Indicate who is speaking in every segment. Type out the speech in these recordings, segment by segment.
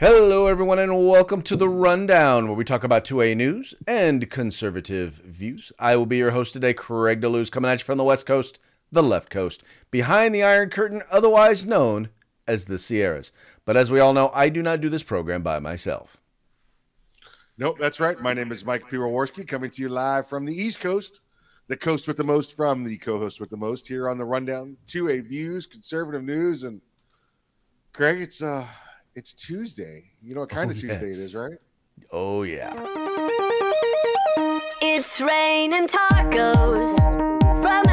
Speaker 1: Hello, everyone, and welcome to the Rundown, where we talk about 2A news and conservative views. I will be your host today, Craig DeLuz, coming at you from the West Coast, the left coast, behind the Iron Curtain, otherwise known as the Sierras. But as we all know, I do not do this program by myself.
Speaker 2: Nope, that's right. My name is Mike P. Warski, coming to you live from the East Coast, the coast with the most from the co-host with the most here on the Rundown. 2A views, conservative news, and Craig, it's uh it's Tuesday. You know what kind
Speaker 1: Oh,
Speaker 2: of Tuesday
Speaker 1: yes.
Speaker 2: it is, right?
Speaker 1: Oh, yeah.
Speaker 3: It's raining tacos from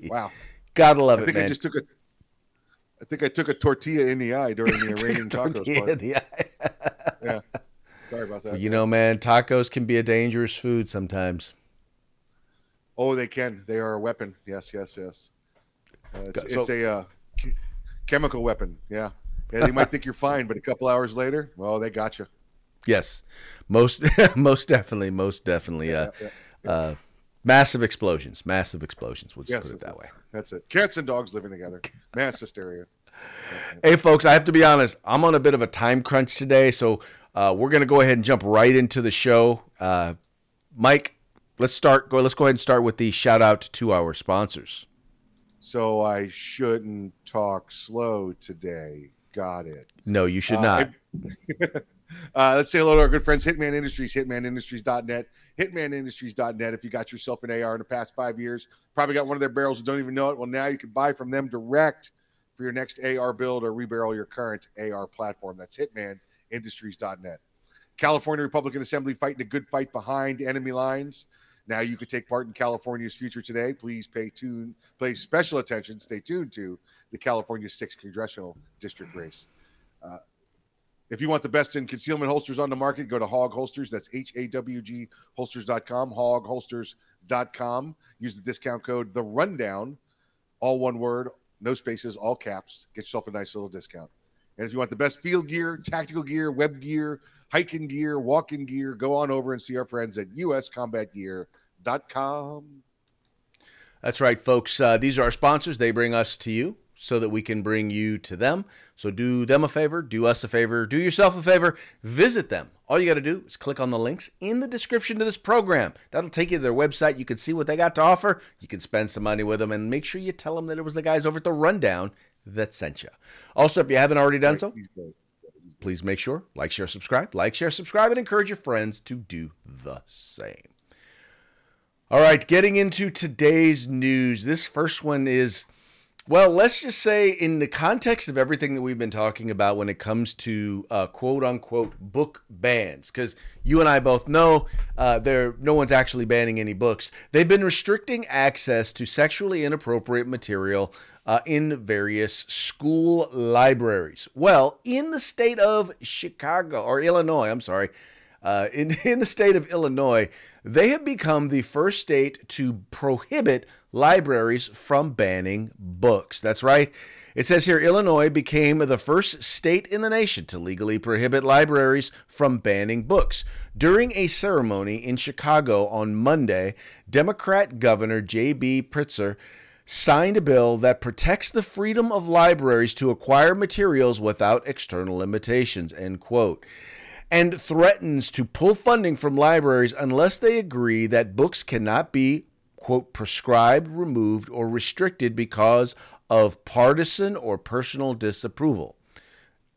Speaker 2: Wow.
Speaker 1: Gotta love
Speaker 2: I
Speaker 1: it,
Speaker 2: think
Speaker 1: man.
Speaker 2: I just took a I think I took a tortilla in the eye during the Iranian tacos
Speaker 1: Tortilla in the eye.
Speaker 2: Yeah. Sorry about that.
Speaker 1: you know, man, tacos can be a dangerous food sometimes.
Speaker 2: Oh, they can. They are a weapon. Yes, yes, yes. Uh, it's,
Speaker 1: So-
Speaker 2: it's a uh, chemical weapon. Yeah. Yeah, they might think you're fine, but a couple hours later, well, they got you.
Speaker 1: Yes, most most definitely, most definitely. Uh,
Speaker 2: Yeah, yeah.
Speaker 1: Massive explosions, massive explosions. We'll just
Speaker 2: Yes,
Speaker 1: put it that way.
Speaker 2: That's it. Cats and dogs living together. Mass hysteria.
Speaker 1: Hey, folks, I have to be honest. I'm on a bit of a time crunch today, so uh, we're gonna go ahead and jump right into the show. Uh, Mike, let's start. Go. Let's go ahead and start with the shout out to our sponsors.
Speaker 2: So I shouldn't talk slow today. Got it.
Speaker 1: No, you should
Speaker 2: Uh,
Speaker 1: not.
Speaker 2: uh, let's say hello to our good friends, Hitman Industries, hitmanindustries.net, hitmanindustries.net. If you got yourself an AR in the past five years, probably got one of their barrels and don't even know it. Well, now you can buy from them direct for your next AR build or rebarrel your current AR platform. That's hitmanindustries.net. California Republican Assembly fighting a good fight behind enemy lines. Now you can take part in California's future today. Please pay tune, pay special attention, stay tuned to the California 6th Congressional District race. Uh, if you want the best in concealment holsters on the market, go to Hawg Holsters. That's H A W G holsters.com, hawgholsters.com. Use the discount code The Rundown, all one word, no spaces, all caps. Get yourself a nice little discount. And if you want the best field gear, tactical gear, web gear, hiking gear, walking gear, go on over and see our friends at uscombatgear.com.
Speaker 1: That's right, folks. Uh, these are our sponsors. They bring us to you so that we can bring you to them. So do them a favor, do us a favor, do yourself a favor, visit them. All you got to do is click on the links in the description to this program. That'll take you to their website. You can see what they got to offer. You can spend some money with them and make sure you tell them that it was the guys over at the Rundown that sent you. Also, if you haven't already done so, please make sure like, share, subscribe, like, share, subscribe, and encourage your friends to do the same. All right, getting into today's news. This first one is, well, let's just say, in the context of everything that we've been talking about when it comes to uh, quote unquote book bans, because you and I both know uh, there no one's actually banning any books. They've been restricting access to sexually inappropriate material uh, in various school libraries. Well, in the state of Chicago or Illinois, I'm sorry, uh, in, in the state of Illinois, they have become the first state to prohibit libraries from banning books. That's right. It says here Illinois became the first state in the nation to legally prohibit libraries from banning books. During a ceremony in Chicago on Monday, Democrat Governor J.B. Pritzker signed a bill that protects the freedom of libraries to acquire materials without external limitations, end quote and threatens to pull funding from libraries unless they agree that books cannot be, quote, prescribed, removed, or restricted because of partisan or personal disapproval,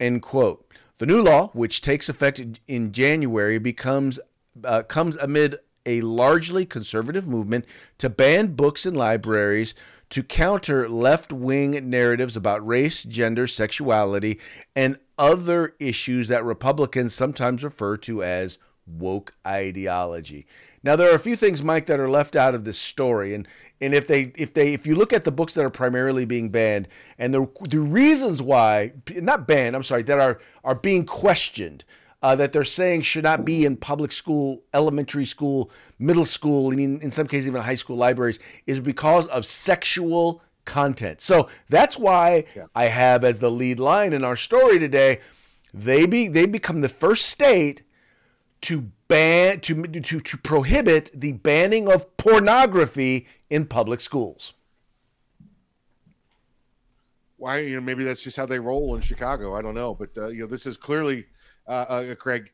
Speaker 1: end quote. The new law, which takes effect in January, becomes uh, comes amid a largely conservative movement to ban books in libraries to counter left wing narratives about race, gender, sexuality, and other issues that Republicans sometimes refer to as woke ideology. Now there are a few things, Mike, that are left out of this story, and and if they if they if you look at the books that are primarily being banned and the the reasons why not banned, I'm sorry, that are are being questioned. Uh, that they're saying should not be in public school, elementary school, middle school, and in, in some cases even high school libraries, is because of sexual content. So that's why I have as the lead line in our story today, they be they become the first state to ban to to to prohibit the banning of pornography in public schools.
Speaker 2: why you know maybe that's just how they roll in Chicago. I don't know, but uh, you know this is clearly uh, uh, Craig.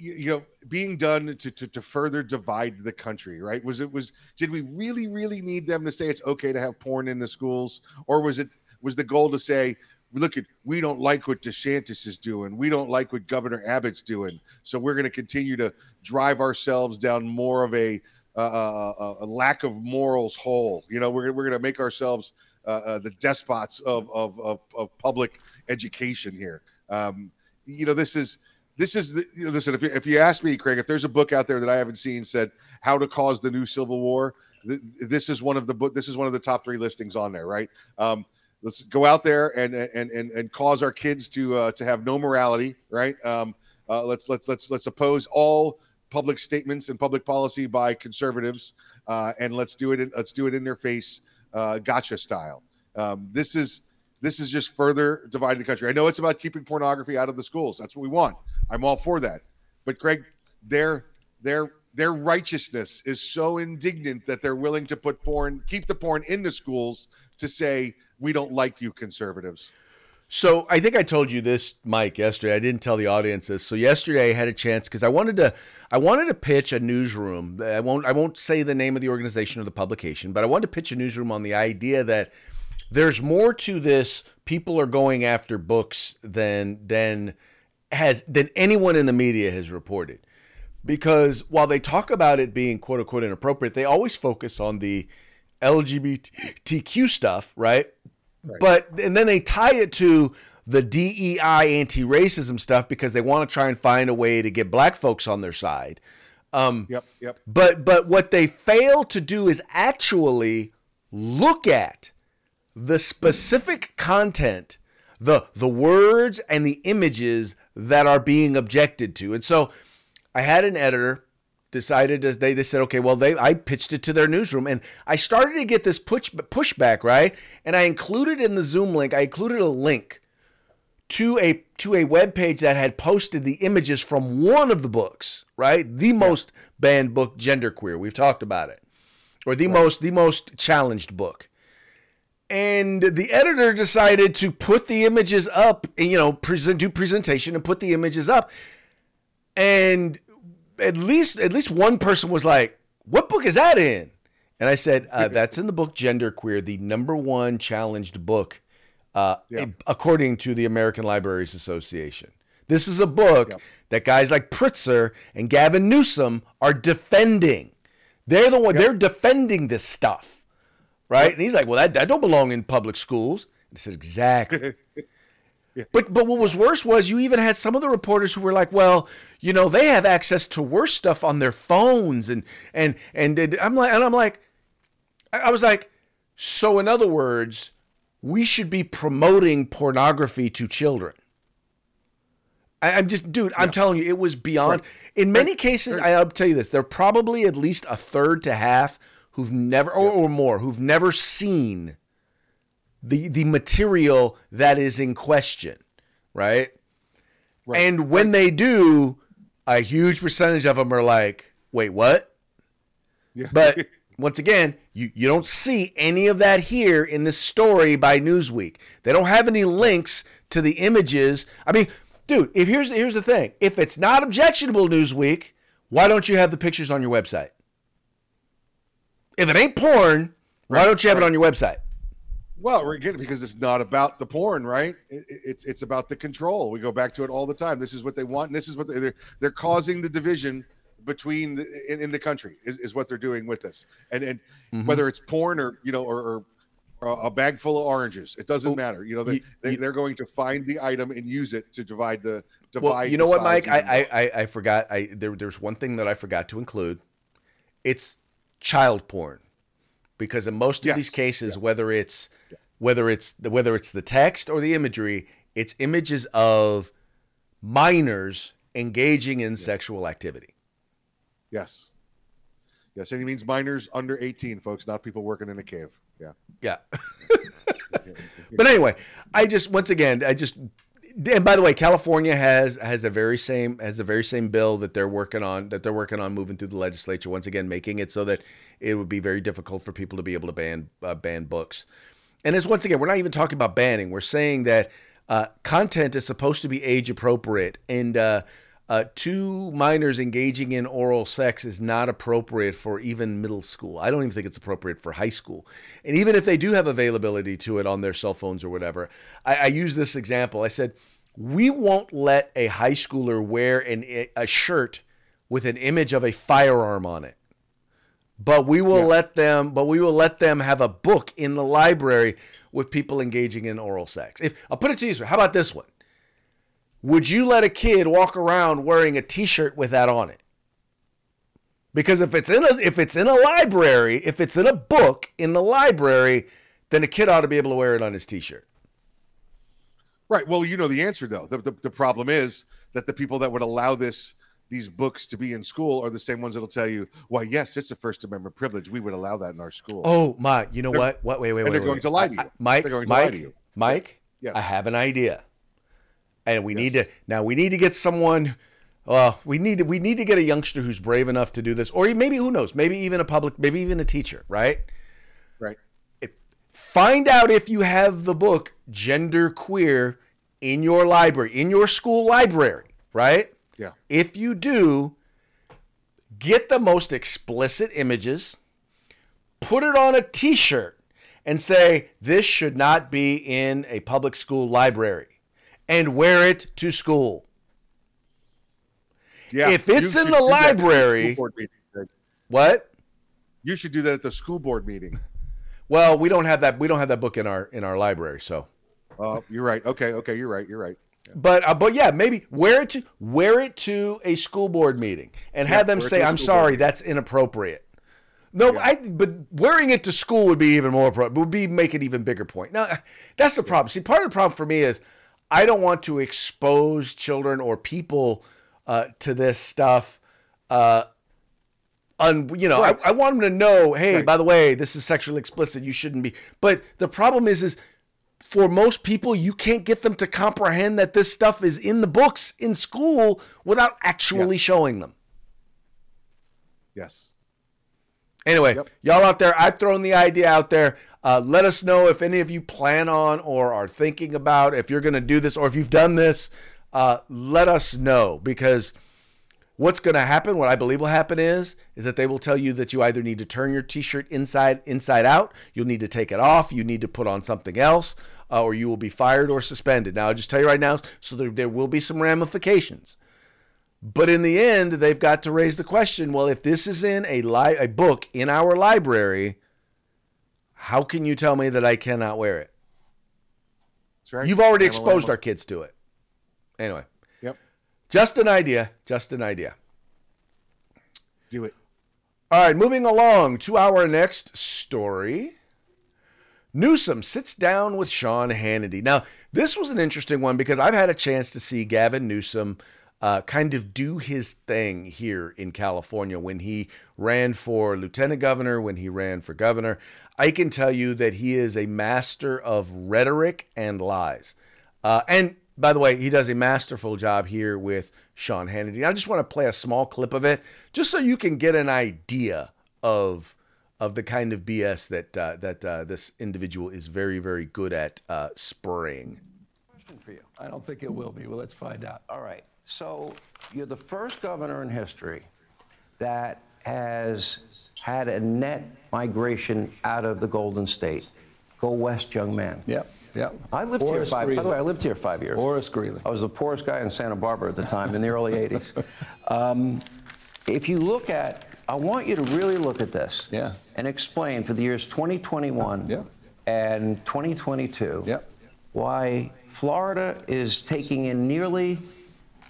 Speaker 2: You, know, being done to, to to further divide the country, right? Was it was did we really really need them to say it's okay to have porn in the schools, or was it was the goal to say look at we don't like what DeSantis is doing. We don't like what Governor Abbott's doing. So we're going to continue to drive ourselves down more of a uh, a, a lack of morals hole. You know, we're we're going to make ourselves uh, uh, the despots of, of of of public education here. Um, you know, this is this is the, you know, listen. If you, if you ask me, Craig, if there's a book out there that I haven't seen said how to cause the new civil war, th- this is one of the book. This is one of the top three listings on there, right? Um, let's go out there and and and and cause our kids to uh, to have no morality, right? Um, uh, let's let's let's let's oppose all public statements and public policy by conservatives, uh, and let's do it. In, let's do it in their face, uh, gotcha style. Um, this is this is just further dividing the country. I know it's about keeping pornography out of the schools. That's what we want. I'm all for that. But Greg, their their their righteousness is so indignant that they're willing to put porn, keep the porn in the schools to say we don't like you conservatives.
Speaker 1: So I think I told you this, Mike, yesterday. I didn't tell the audience this. So yesterday I had a chance because I wanted to, I wanted to pitch a newsroom. I won't, I won't say the name of the organization or the publication, but I wanted to pitch a newsroom on the idea that there's more to this. People are going after books than than has than anyone in the media has reported. Because while they talk about it being quote unquote inappropriate, they always focus on the LGBTQ stuff, right? But and then they tie it to the DEI anti-racism stuff because they want to try and find a way to get black folks on their side. Um,
Speaker 2: Yep, yep.
Speaker 1: but but what they fail to do is actually look at the specific content, the the words and the images that are being objected to. And so I had an editor decided as they they said okay well they I pitched it to their newsroom and I started to get this push pushback right and I included in the Zoom link I included a link to a to a web page that had posted the images from one of the books, right? The most banned book, Genderqueer. We've talked about it. Or the most the most challenged book. And the editor decided to put the images up, you know, present do presentation and put the images up. And at least at least one person was like, "What book is that in?" And I said, uh, "That's in the book Genderqueer, the number one challenged book, uh, according to the American Libraries Association. This is a book that guys like Pritzker and Gavin Newsom are defending. They're the one. They're defending this stuff, right?" And he's like, "Well, that that don't belong in public schools." I said, "Exactly." But but what was worse was you even had some of the reporters who were like, well, you know, they have access to worse stuff on their phones and and and, and I'm like and I'm like I was like, so in other words, we should be promoting pornography to children. I, I'm just, dude. I'm telling you, it was beyond. In many cases, I, I'll tell you this: they're probably at least a third to half who've never, or, or more, who've never seen the the material that is in question, right? And when they do, a huge percentage of them are like, "Wait, what?"
Speaker 2: Yeah.
Speaker 1: But once again, you, you don't see any of that here in this story by Newsweek. They don't have any links to the images. I mean, dude, if here's here's the thing. If it's not objectionable Newsweek, why don't you have the pictures on your website? If it ain't porn, why don't you have it on your website?
Speaker 2: Well, we're getting because it's not about the porn, right? It, it- it's it's about the control. We go back to it all the time. This is what they want. And this is what they, they're they're causing the division between the, in, in the country is, is what they're doing with this. And and
Speaker 1: Mm-hmm.
Speaker 2: whether it's porn or you know or, or a bag full of oranges, it doesn't
Speaker 1: Oh,
Speaker 2: matter. You know they, they they're going to find the item and use it to divide the divide.
Speaker 1: Well, you know what, Mike? I. I, I, I forgot. I there, there's one thing that I forgot to include. it's child porn because in most of
Speaker 2: Yes.
Speaker 1: these cases whether it's whether it's the whether it's the text or the imagery it's images of minors engaging in sexual activity
Speaker 2: Yes. Yes, and he means minors under 18, folks, not people working in a cave. Yeah.
Speaker 1: yeah but anyway i just once again i just and by the way california has has a very same has a very same bill that they're working on that they're working on moving through the legislature once again making it so that it would be very difficult for people to be able to ban uh, ban books. And as once again we're not even talking about banning. We're saying that uh, content is supposed to be age appropriate. And uh, two minors engaging in oral sex is not appropriate for even middle school. I don't even think it's appropriate for high school. And even if they do have availability to it on their cell phones or whatever, I, I use this example. I said, we won't let a high schooler wear an, a shirt with an image of a firearm on it but we will
Speaker 2: Yeah.
Speaker 1: let them but we will let them have a book in the library with people engaging in oral sex if i'll put it to you this way how about this one would you let a kid walk around wearing a t-shirt with that on it because if it's in a if it's in a library if it's in a book in the library then a kid ought to be able to wear it on his t-shirt
Speaker 2: Right. Well, you know the answer though. The, the, the problem is that the people that would allow this these books to be in school are the same ones that'll tell you, why, yes, it's a First Amendment privilege. We would allow that in our school."
Speaker 1: oh my you know
Speaker 2: They're-
Speaker 1: what what wait wait wait
Speaker 2: they're going
Speaker 1: wait.
Speaker 2: to lie to
Speaker 1: I- mike
Speaker 2: They're going to
Speaker 1: mike
Speaker 2: lie to you.
Speaker 1: mike
Speaker 2: Yes.
Speaker 1: i have an idea and we need to now we need to get someone well we need to we need to get a youngster who's brave enough to do this or maybe who knows maybe even a public maybe even a teacher right
Speaker 2: Right.
Speaker 1: find out if you have the book gender queer in your library in your school library right
Speaker 2: Yeah.
Speaker 1: if you do get the most explicit images put it on a t-shirt and say this should not be in a public school library and wear it to school
Speaker 2: Yeah.
Speaker 1: If it's in the library-
Speaker 2: school board meeting, Greg.
Speaker 1: what
Speaker 2: You should do that at the school board meeting.
Speaker 1: well we don't have that we don't have that book in our in our library so
Speaker 2: Oh, you're right. Okay. Okay. You're right. You're right.
Speaker 1: But uh, but yeah, maybe wear it to wear it to a school board meeting and have them say, "I'm sorry, that's inappropriate." No, I but wearing it to school would be even more appropriate. Would be make an even bigger point. Now, that's the problem. See, part of the problem for me is I don't want to expose children or people uh, to this stuff. Uh, un, you know,
Speaker 2: Right.
Speaker 1: I, I want them to know, hey,
Speaker 2: Right.
Speaker 1: by the way, this is sexually explicit. You shouldn't be. But the problem is, is for most people, you can't get them to comprehend that this stuff is in the books in school without actually
Speaker 2: Yes.
Speaker 1: showing them.
Speaker 2: Yes.
Speaker 1: Anyway,
Speaker 2: Yep.
Speaker 1: y'all out there, I've thrown the idea out there. Uh, let us know if any of you plan on or are thinking about if you're going to do this or if you've done this. Uh, let us know because what's going to happen, what I believe will happen is, is that they will tell you that you either need to turn your T-shirt inside inside out, you'll need to take it off, you need to put on something else, uh, or you will be fired or suspended. Now, I'll just tell you right now, so there, there will be some ramifications. But in the end, they've got to raise the question: Well, if this is in a li- a book in our library, how can you tell me that I cannot wear it?
Speaker 2: Right.
Speaker 1: You've already exposed our kids to it. Anyway,
Speaker 2: Yep.
Speaker 1: just an idea. Just an idea.
Speaker 2: Do it.
Speaker 1: All right, moving along to our next story. Newsom sits down with Sean Hannity. Now, this was an interesting one because I've had a chance to see Gavin Newsom uh, kind of do his thing here in California when he ran for lieutenant governor, when he ran for governor. I can tell you that he is a master of rhetoric and lies. Uh, and by the way, he does a masterful job here with Sean Hannity. I just want to play a small clip of it, just so you can get an idea of of the kind of BS that uh, that uh, this individual is very very good at uh, spraying.
Speaker 4: question for you.
Speaker 5: I don't think it will be. Well, let's find out.
Speaker 4: All right. So you're the first governor in history that has had a net migration out of the Golden State. Go west, young man.
Speaker 5: Yep, yep.
Speaker 4: I lived
Speaker 5: Horace
Speaker 4: here five. By the way, I lived here five years.
Speaker 5: Horace Greeley.
Speaker 4: I was the poorest guy in Santa Barbara at the time in the early '80s. Um, if you look at, I want you to really look at this.
Speaker 5: Yeah.
Speaker 4: And explain for the years 2021
Speaker 5: Yeah.
Speaker 4: and 2022
Speaker 5: Yep.
Speaker 4: why Florida is taking in nearly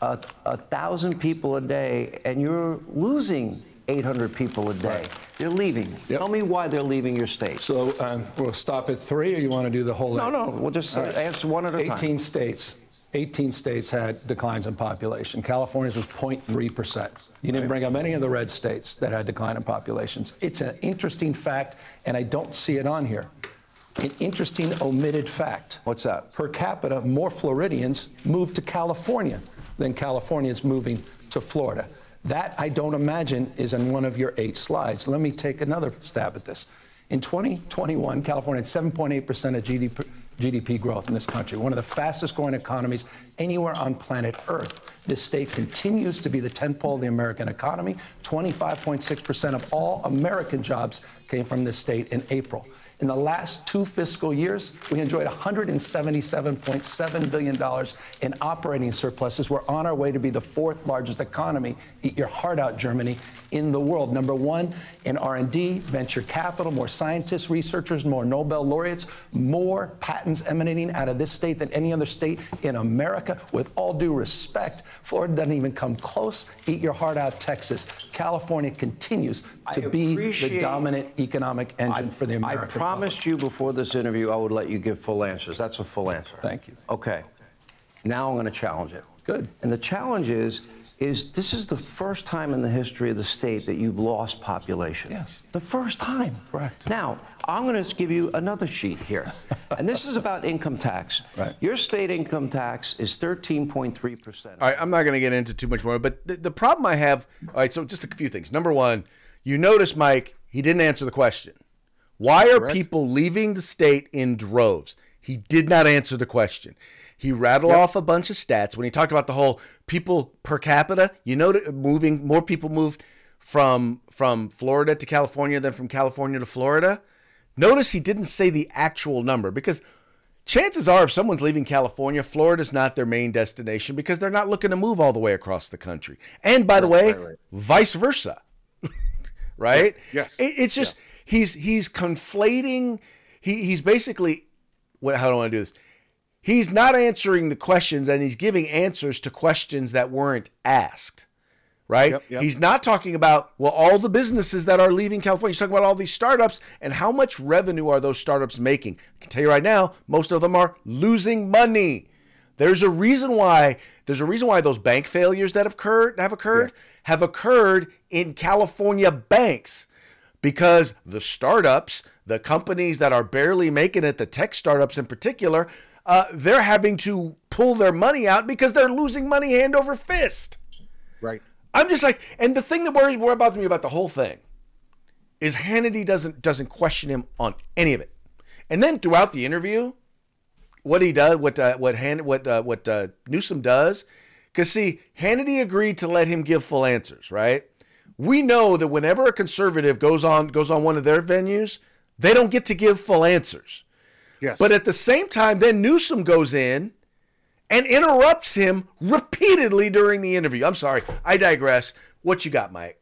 Speaker 4: a, a thousand people a day, and you're losing 800 people a day. They're leaving.
Speaker 5: Yep.
Speaker 4: Tell me why they're leaving your state.
Speaker 5: So um, we'll stop at three, or you want to do the whole?
Speaker 4: No, no, we'll just
Speaker 5: right.
Speaker 4: answer one at a time.
Speaker 5: 18 states. 18 states had declines in population. California's was 0.3%. You didn't bring up any of the red states that had decline in populations. It's an interesting fact, and I don't see it on here. An interesting omitted fact.
Speaker 4: What's that?
Speaker 5: Per capita, more Floridians moved to California than Californians moving to Florida. That, I don't imagine, is in one of your eight slides. Let me take another stab at this. In 2021, California had 7.8% of GDP, GDP growth in this country, one of the fastest growing economies anywhere on planet Earth. This state continues to be the tentpole of the American economy. 25.6% of all American jobs came from this state in April. In the last two fiscal years, we enjoyed $177.7 billion in operating surpluses. We're on our way to be the fourth largest economy, eat your heart out, Germany, in the world. Number one in R&D, venture capital, more scientists, researchers, more Nobel laureates, more patents emanating out of this state than any other state in America. With all due respect, Florida doesn't even come close. Eat your heart out, Texas. California continues to be the dominant economic engine for the American
Speaker 4: I promised you before this interview I would let you give full answers. That's a full answer.
Speaker 5: Thank you.
Speaker 4: Okay. Now I'm going to challenge it.
Speaker 5: Good.
Speaker 4: And the challenge is, is this is the first time in the history of the state that you've lost population.
Speaker 5: Yes.
Speaker 4: The first time.
Speaker 5: Correct.
Speaker 4: Now, I'm going to give you another sheet here. and this is about income tax.
Speaker 5: Right.
Speaker 4: Your state income tax is 13.3%.
Speaker 1: All right, I'm not going to get into too much more, but the, the problem I have. All right, so just a few things. Number one, you notice, Mike, he didn't answer the question. Why are
Speaker 2: Correct.
Speaker 1: people leaving the state in droves? He did not answer the question. He rattled off a bunch of stats when he talked about the whole people per capita. You know, moving more people moved from from Florida to California than from California to Florida. Notice he didn't say the actual number because chances are if someone's leaving California, Florida's not their main destination because they're not looking to move all the way across the country. And by the way,
Speaker 2: right, right.
Speaker 1: vice versa. right?
Speaker 2: Yes.
Speaker 1: It, it's just he's he's conflating he he's basically what how do I want to do this? He's not answering the questions and he's giving answers to questions that weren't asked right?
Speaker 2: Yep, yep.
Speaker 1: He's not talking about well all the businesses that are leaving California. He's talking about all these startups and how much revenue are those startups making. I can tell you right now, most of them are losing money. There's a reason why there's a reason why those bank failures that have occurred have occurred have occurred in California banks because the startups, the companies that are barely making it, the tech startups in particular, uh, they're having to pull their money out because they're losing money hand over fist.
Speaker 2: Right.
Speaker 1: I'm just like, and the thing that worries more about me about the whole thing is Hannity doesn't doesn't question him on any of it, and then throughout the interview, what he does, what uh, what Han, what uh, what uh, Newsom does, because see, Hannity agreed to let him give full answers, right? We know that whenever a conservative goes on goes on one of their venues, they don't get to give full answers.
Speaker 2: Yes.
Speaker 1: But at the same time, then Newsom goes in and interrupts him repeatedly during the interview. I'm sorry, I digress. What you got, Mike?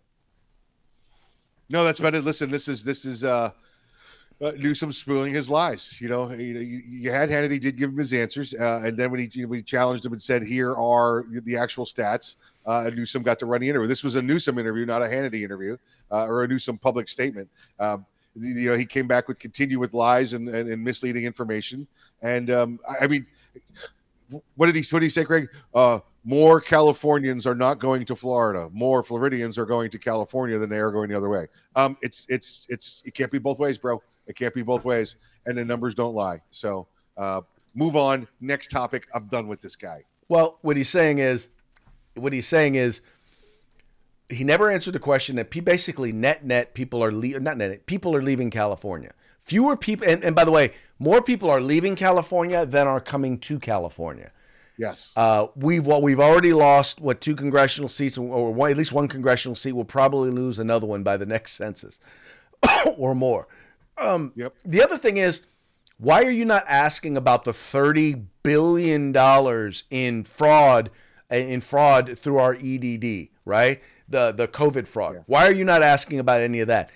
Speaker 2: No, that's about it. Listen, this is this is uh, uh Newsom spewing his lies. You know, you, you, you had Hannity did give him his answers, uh, and then when he when he challenged him and said, "Here are the actual stats," uh, Newsom got to run the interview. This was a Newsom interview, not a Hannity interview, uh, or a Newsom public statement. Um, you know, he came back with continue with lies and, and, and misleading information. And um, I, I mean, what did he what did he say, Craig? Uh, more Californians are not going to Florida. More Floridians are going to California than they are going the other way. Um, it's it's it's it can't be both ways, bro. It can't be both ways, and the numbers don't lie. So uh, move on. Next topic. I'm done with this guy.
Speaker 1: Well, what he's saying is, what he's saying is, he never answered the question that basically net net people are le- not net net people are leaving California. Fewer people, and, and by the way, more people are leaving California than are coming to California.
Speaker 2: Yes.
Speaker 1: Uh, we've well, we've already lost what two congressional seats, or one, at least one congressional seat. We'll probably lose another one by the next census, or more. Um,
Speaker 2: Yep.
Speaker 1: The other thing is, why are you not asking about the thirty billion dollars in fraud, in fraud through our EDD, right? The the COVID fraud. Why are you not asking about any of that?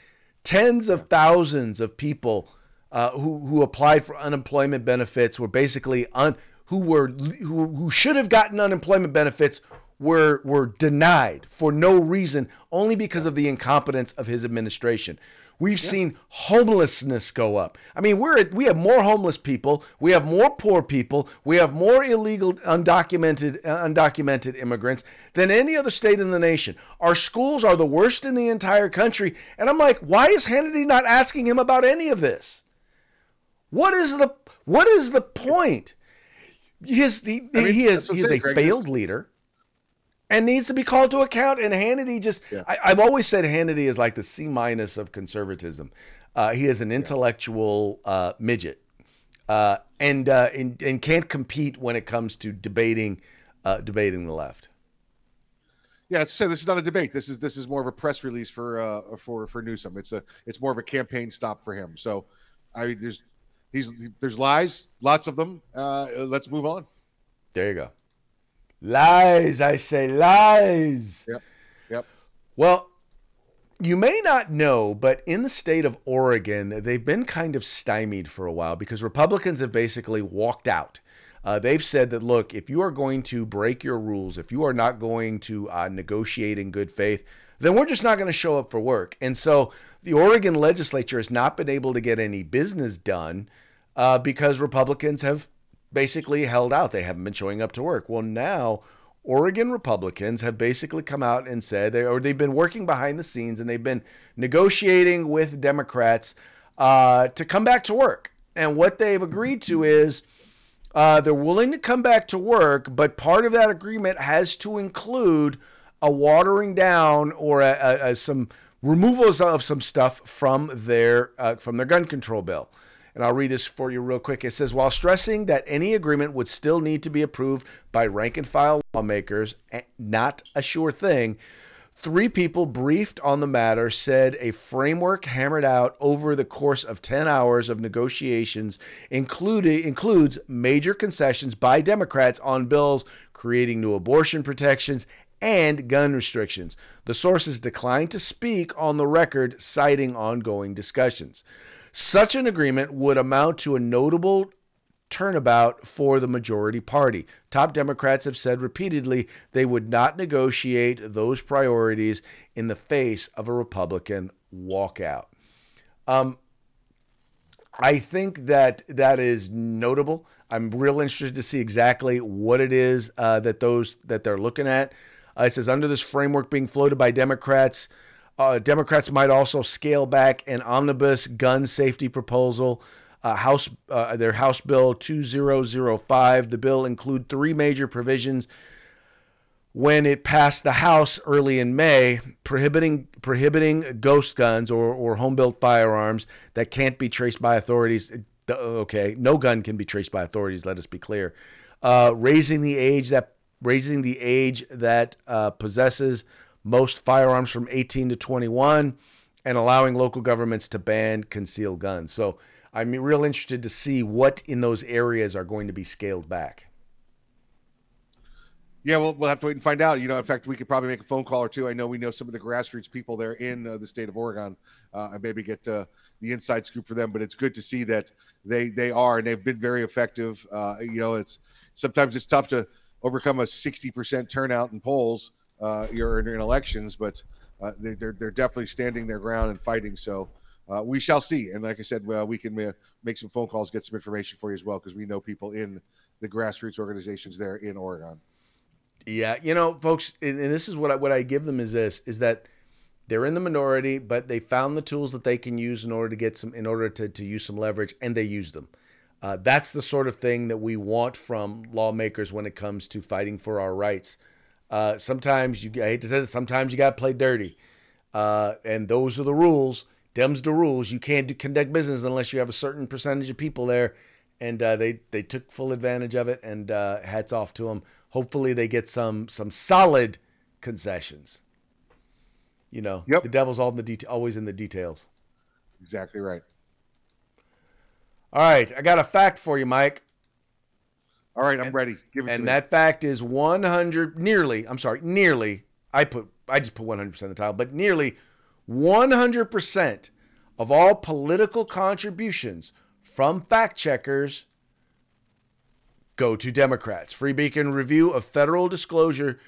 Speaker 1: Tens of thousands of people uh, who who applied for unemployment benefits were basically un who were who, who should have gotten unemployment benefits were were denied for no reason, only because of the incompetence of his administration. We've seen homelessness go up. I mean, we're we have more homeless people, we have more poor people, we have more illegal, undocumented, uh, undocumented immigrants than any other state in the nation. Our schools are the worst in the entire country, and I'm like, why is Hannity not asking him about any of this? What is the what is the point? He is he,
Speaker 2: I mean,
Speaker 1: he is he is a
Speaker 2: Greg.
Speaker 1: failed leader and needs to be called to account. And Hannity just, I, I've always said Hannity is like the C minus of conservatism. Uh, he is an intellectual uh, midget, uh, and, uh, and and can't compete when it comes to debating uh, debating the left.
Speaker 2: Yeah, so this is not a debate. This is this is more of a press release for uh for for Newsom. It's a it's more of a campaign stop for him. So, I there's he's there's lies, lots of them. Uh, let's move on.
Speaker 1: There you go. Lies, I say lies.
Speaker 2: Yep, yep.
Speaker 1: Well, you may not know, but in the state of Oregon, they've been kind of stymied for a while because Republicans have basically walked out. Uh, they've said that, look, if you are going to break your rules, if you are not going to uh, negotiate in good faith, then we're just not going to show up for work. And so the Oregon legislature has not been able to get any business done uh, because Republicans have basically held out. They haven't been showing up to work. Well, now Oregon Republicans have basically come out and said they or they've been working behind the scenes and they've been negotiating with Democrats uh, to come back to work. And what they've agreed to is uh, they're willing to come back to work, but part of that agreement has to include a watering down or a, a, a- some removals of some stuff from their uh, from their gun control bill. And I'll read this for you real quick. It says, while stressing that any agreement would still need to be approved by rank and file lawmakers, eh, not a sure thing, Three people briefed on the matter said a framework hammered out over the course of 10 hours of negotiations including, includes major concessions by Democrats on bills creating new abortion protections and gun restrictions. The sources declined to speak on the record, citing ongoing discussions. Such an agreement would amount to a notable turnabout for the majority party. Top Democrats have said repeatedly they would not negotiate those priorities in the face of a Republican walkout. Um, I think that that is notable. I'm real interested to see exactly what it is uh, that those that they're looking at. Uh, it says under this framework being floated by Democrats, uh, Democrats might also scale back an omnibus gun safety proposal. Uh, House uh, their House Bill 2005. The bill include three major provisions when it passed the House early in May, prohibiting prohibiting ghost guns or, or home built firearms that can't be traced by authorities. Okay, no gun can be traced by authorities. Let us be clear. Uh, raising the age that raising the age that uh, possesses most firearms from 18 to 21, and allowing local governments to ban concealed guns. So I'm real interested to see what in those areas are going to be scaled back.
Speaker 2: Yeah, well, we'll have to wait and find out. You know, in fact, we could probably make a phone call or two. I know we know some of the grassroots people there in uh, the state of Oregon, uh, maybe get uh, the inside scoop for them. But it's good to see that they they are and they've been very effective. Uh, you know, it's sometimes it's tough to overcome a sixty percent turnout in polls. Uh, you're in, elections, but uh, they, they're they're definitely standing their ground and fighting. So. Uh, we shall see, and like I said, well, we can make some phone calls, get some information for you as well, because we know people in the grassroots organizations there in Oregon.
Speaker 1: Yeah, you know, folks, and, and this is what I, what I give them is this: is that they're in the minority, but they found the tools that they can use in order to get some, in order to to use some leverage, and they use them. Uh, that's the sort of thing that we want from lawmakers when it comes to fighting for our rights. Uh, sometimes you, I hate to say this, sometimes you got to play dirty, uh, and those are the rules. Them's the rules. You can't do, conduct business unless you have a certain percentage of people there, and uh, they they took full advantage of it. And uh, hats off to them. Hopefully, they get some some solid concessions. You know,
Speaker 2: Yep.
Speaker 1: the devil's all in the deta- always in the details.
Speaker 2: Exactly right.
Speaker 1: All right, I got a fact for you, Mike.
Speaker 2: All right, I'm ready. Give it to
Speaker 1: and that fact is 100 nearly i'm sorry nearly i put i just put 100% of the title but nearly 100% of all political contributions from fact checkers go to democrats free beacon review of federal disclosure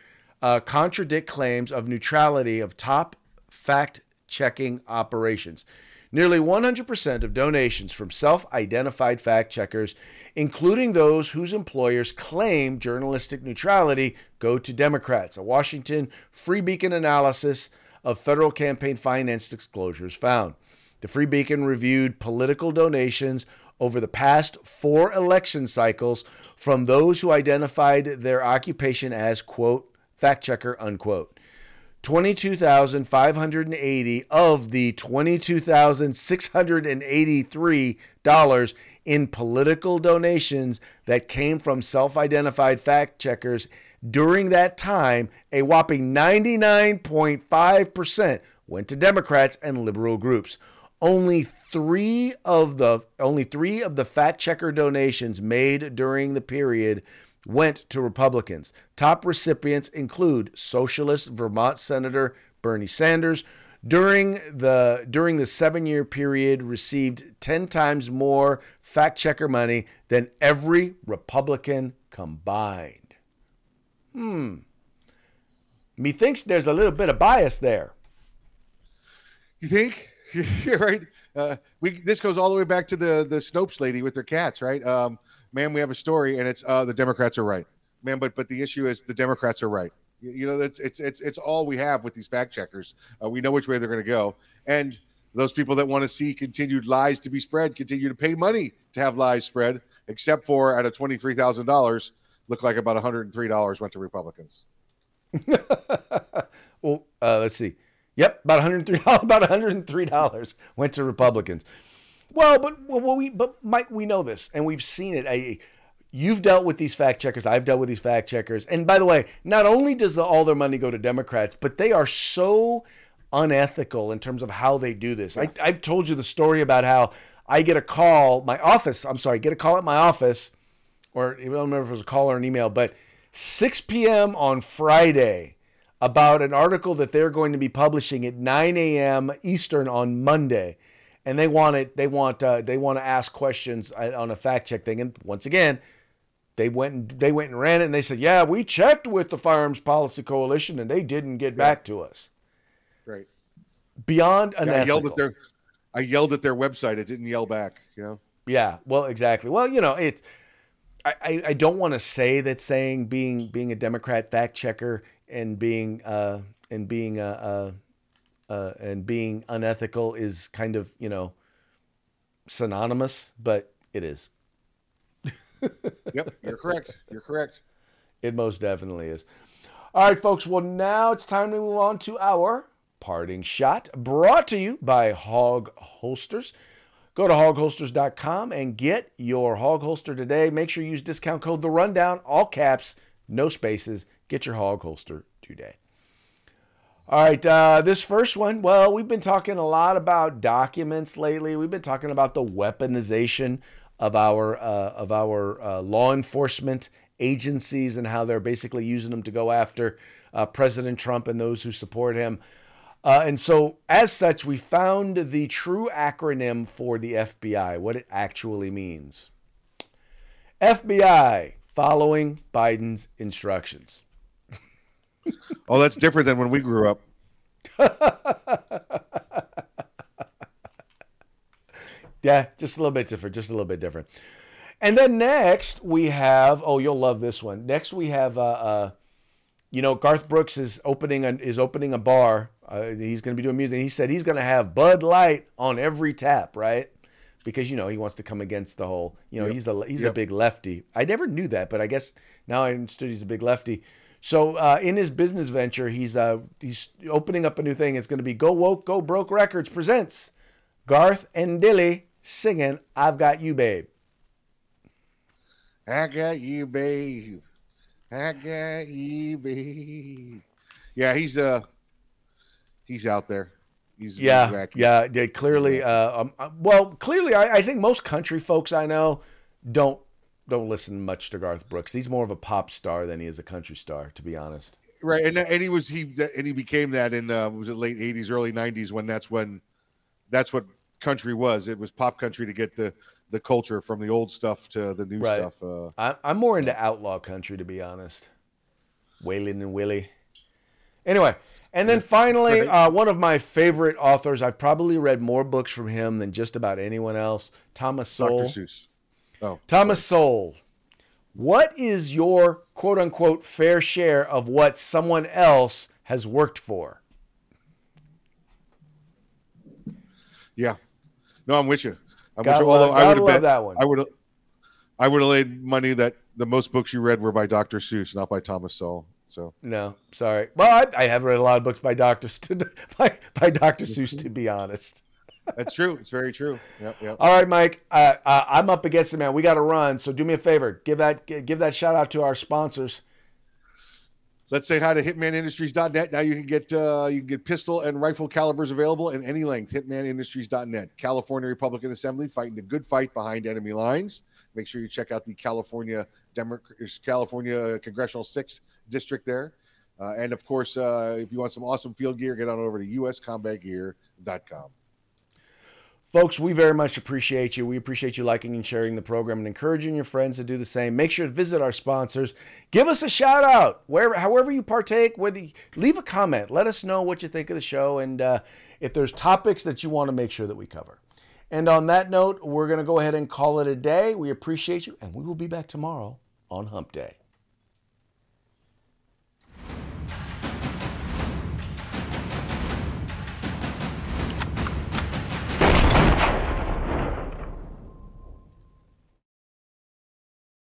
Speaker 1: uh, contradict claims of neutrality of top fact checking operations. Nearly 100% of donations from self identified fact checkers, including those whose employers claim journalistic neutrality, go to Democrats. A Washington Free Beacon analysis of federal campaign finance disclosures found. The Free Beacon reviewed political donations over the past four election cycles from those who identified their occupation as, quote, fact checker, unquote. 22,580 of the $22,683 in political donations that came from self identified fact checkers during that time, a whopping 99.5% went to Democrats and liberal groups. Only three of the only three of the fact checker donations made during the period went to Republicans. Top recipients include Socialist Vermont Senator Bernie Sanders. During the during the seven year period, received ten times more fact checker money than every Republican combined. Hmm. Methinks there's a little bit of bias there.
Speaker 2: You think? You're right. Uh, we this goes all the way back to the the Snopes lady with their cats, right? Um, man, we have a story, and it's uh, the Democrats are right, man. But but the issue is the Democrats are right. You, know, that's it's it's it's all we have with these fact checkers. Uh, we know which way they're going to go, and those people that want to see continued lies to be spread continue to pay money to have lies spread, except for at a twenty three thousand dollars, look like about one hundred and three dollars went to Republicans.
Speaker 1: well, uh, let's see. Yep, about 103 about 103 dollars went to Republicans. Well, but well, we but Mike, we know this and we've seen it. I, you've dealt with these fact checkers. I've dealt with these fact checkers. And by the way, not only does the, all their money go to Democrats, but they are so unethical in terms of how they do this. I, I've told you the story about how I get a call, my office. I'm sorry, get a call at my office, or I don't remember if it was a call or an email, but 6 p.m. on Friday about an article that they're going to be publishing at 9 a.m. Eastern on Monday, and they want it. They want uh, they want to ask questions uh, on a fact check thing. And once again, they went and they went and ran it, and they said, "Yeah, we checked with the Firearms Policy Coalition, and they didn't get back to us."
Speaker 2: Right.
Speaker 1: Beyond
Speaker 2: Yeah, I
Speaker 1: unethical.
Speaker 2: yelled at their I yelled at their website. It didn't yell back. You know.
Speaker 1: Yeah, well, exactly. Well, you know, it's I, I, I don't want to say that saying being being a Democrat fact checker and being uh and being uh, uh, uh and being unethical is kind of you know synonymous, but it is.
Speaker 2: Yep, you're correct. You're correct.
Speaker 1: It most definitely is. All right, folks. Well, now it's time to move on to our parting shot, brought to you by Hawg Holsters. Go to hawgholsters.com and get your Hawg holster today. Make sure you use discount code The Rundown, all caps, no spaces. Get your Hawg holster today. All right, uh, this first one. Well, we've been talking a lot about documents lately. We've been talking about the weaponization of our uh, of our uh, law enforcement agencies and how they're basically using them to go after uh, President Trump and those who support him. Uh, and so, as such, we found the true acronym for the FBI, what it actually means. FBI, following Biden's instructions.
Speaker 2: Oh, that's different than when we grew up.
Speaker 1: Yeah, just a little bit different, just a little bit different. And then next we have, oh, you'll love this one. Next we have, uh, uh, you know, Garth Brooks is opening a, is opening a bar. Uh, he's going to be doing music. He said he's going to have Bud Light on every tap, right? Because you know he wants to come against the whole. You know,
Speaker 2: Yep.
Speaker 1: he's a he's a big lefty. I never knew that, but I guess now I understood he's a big lefty. So uh, in his business venture, he's uh, he's opening up a new thing. It's going to be Go Woke, Go Broke Records presents Garth and Dilly singing "I've Got You, Babe."
Speaker 2: I got you, babe. I got you, babe. Yeah, he's uh, he's out there. He's
Speaker 1: Yeah, yeah. They clearly, uh, um, uh, well, clearly, I, I think most country folks I know don't don't listen much to Garth Brooks. He's more of a pop star than he is a country star, to be honest.
Speaker 2: right. And and he was he and he became that in uh, was it late '80s, early '90s when that's when that's what country was. It was pop country to get the the culture from the old stuff to the new
Speaker 1: Right.
Speaker 2: stuff. Uh,
Speaker 1: I, I'm more into outlaw country, to be honest. Waylon and Willie. Anyway, and then finally, uh, one of my favorite authors. I've probably read more books from him than just about anyone else. Thomas Sowell.
Speaker 2: Dr. Seuss. Oh,
Speaker 1: Thomas Sowell. What is your quote unquote fair share of what someone else has worked for?
Speaker 2: yeah. No, I'm with you. I'm with you.
Speaker 1: love-
Speaker 2: I would have bet
Speaker 1: that one.
Speaker 2: I would have, I would have laid money that the most books you read were by Dr. Seuss, not by Thomas Sowell. So
Speaker 1: No, sorry. Well, I, I have read a lot of books by Dr. St- by, by Dr. Seuss, to be honest.
Speaker 2: that's true. It's very true. Yep, yep.
Speaker 1: All right, Mike. Uh, uh, I'm up against it, man. We got to run. So do me a favor. Give that give that shout out to our sponsors.
Speaker 2: Let's say hi to hitmanindustries.net. Now you can get uh, you can get pistol and rifle calibers available in any length. Hitmanindustries.net. California Republican Assembly fighting the good fight behind enemy lines. Make sure you check out the California Demo- California Congressional Sixth District there. Uh, and of course, uh, if you want some awesome field gear, get on over to uscombatgear.com.
Speaker 1: Folks, we very much appreciate you. We appreciate you liking and sharing the program and encouraging your friends to do the same. Make sure to visit our sponsors. Give us a shout out wherever, however you partake. Whether you, leave a comment, let us know what you think of the show, and uh, if there's topics that you want to make sure that we cover. And on that note, we're going to go ahead and call it a day. We appreciate you, and we will be back tomorrow on Hump Day.